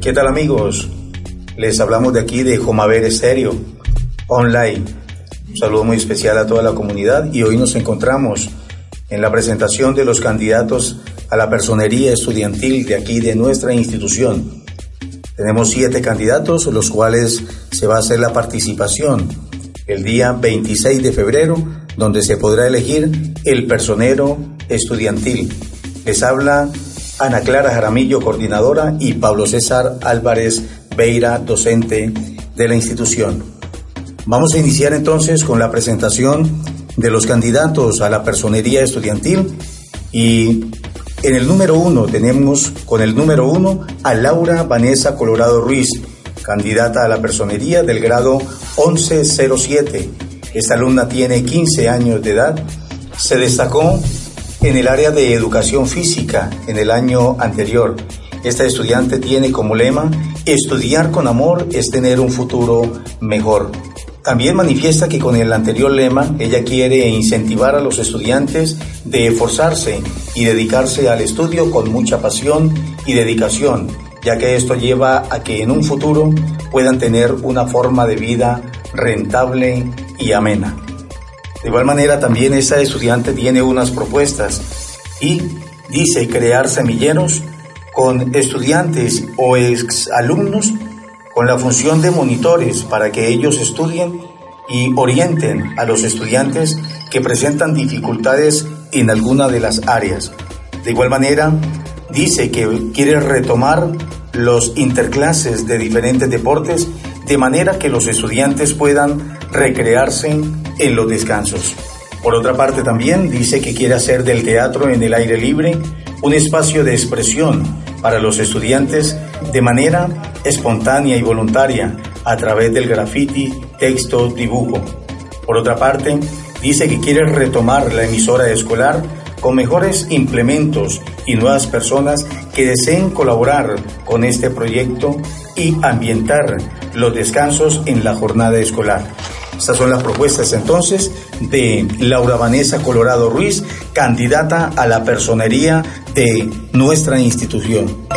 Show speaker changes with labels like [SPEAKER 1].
[SPEAKER 1] ¿Qué tal amigos? Les hablamos de aquí de Jomaver Estéreo, online. Un saludo muy especial a toda la comunidad y hoy nos encontramos en la presentación de los candidatos a la personería estudiantil de aquí de nuestra institución. Tenemos siete candidatos, los cuales se va a hacer la participación el día 26 de febrero, donde se podrá elegir el personero estudiantil. Les habla Ana Clara Jaramillo, coordinadora, y Pablo César Álvarez Beira, docente de la institución. Vamos a iniciar entonces con la presentación de los candidatos a la personería estudiantil y en el número uno tenemos con el número uno a Laura Vanessa Colorado Ruiz, candidata a la personería del grado 1107. Esta alumna tiene 15 años de edad. Se destacó en el área de educación física en el año anterior. Esta estudiante tiene como lema, estudiar con amor es tener un futuro mejor. También manifiesta que con el anterior lema ella quiere incentivar a los estudiantes de esforzarse y dedicarse al estudio con mucha pasión y dedicación, ya que esto lleva a que en un futuro puedan tener una forma de vida rentable y amena. De igual manera, también esta estudiante tiene unas propuestas y dice crear semilleros con estudiantes o exalumnos con la función de monitores para que ellos estudien y orienten a los estudiantes que presentan dificultades en alguna de las áreas. De igual manera, dice que quiere retomar los interclases de diferentes deportes de manera que los estudiantes puedan recrearse en los descansos. Por otra parte también dice que quiere hacer del teatro en el aire libre un espacio de expresión para los estudiantes de manera espontánea y voluntaria a través del graffiti, texto, dibujo. Por otra parte, dice que quiere retomar la emisora escolar con mejores implementos y nuevas personas que deseen colaborar con este proyecto y ambientar los descansos en la jornada escolar. Estas son las propuestas entonces de Laura Vanessa Colorado Ruiz, candidata a la personería de nuestra institución.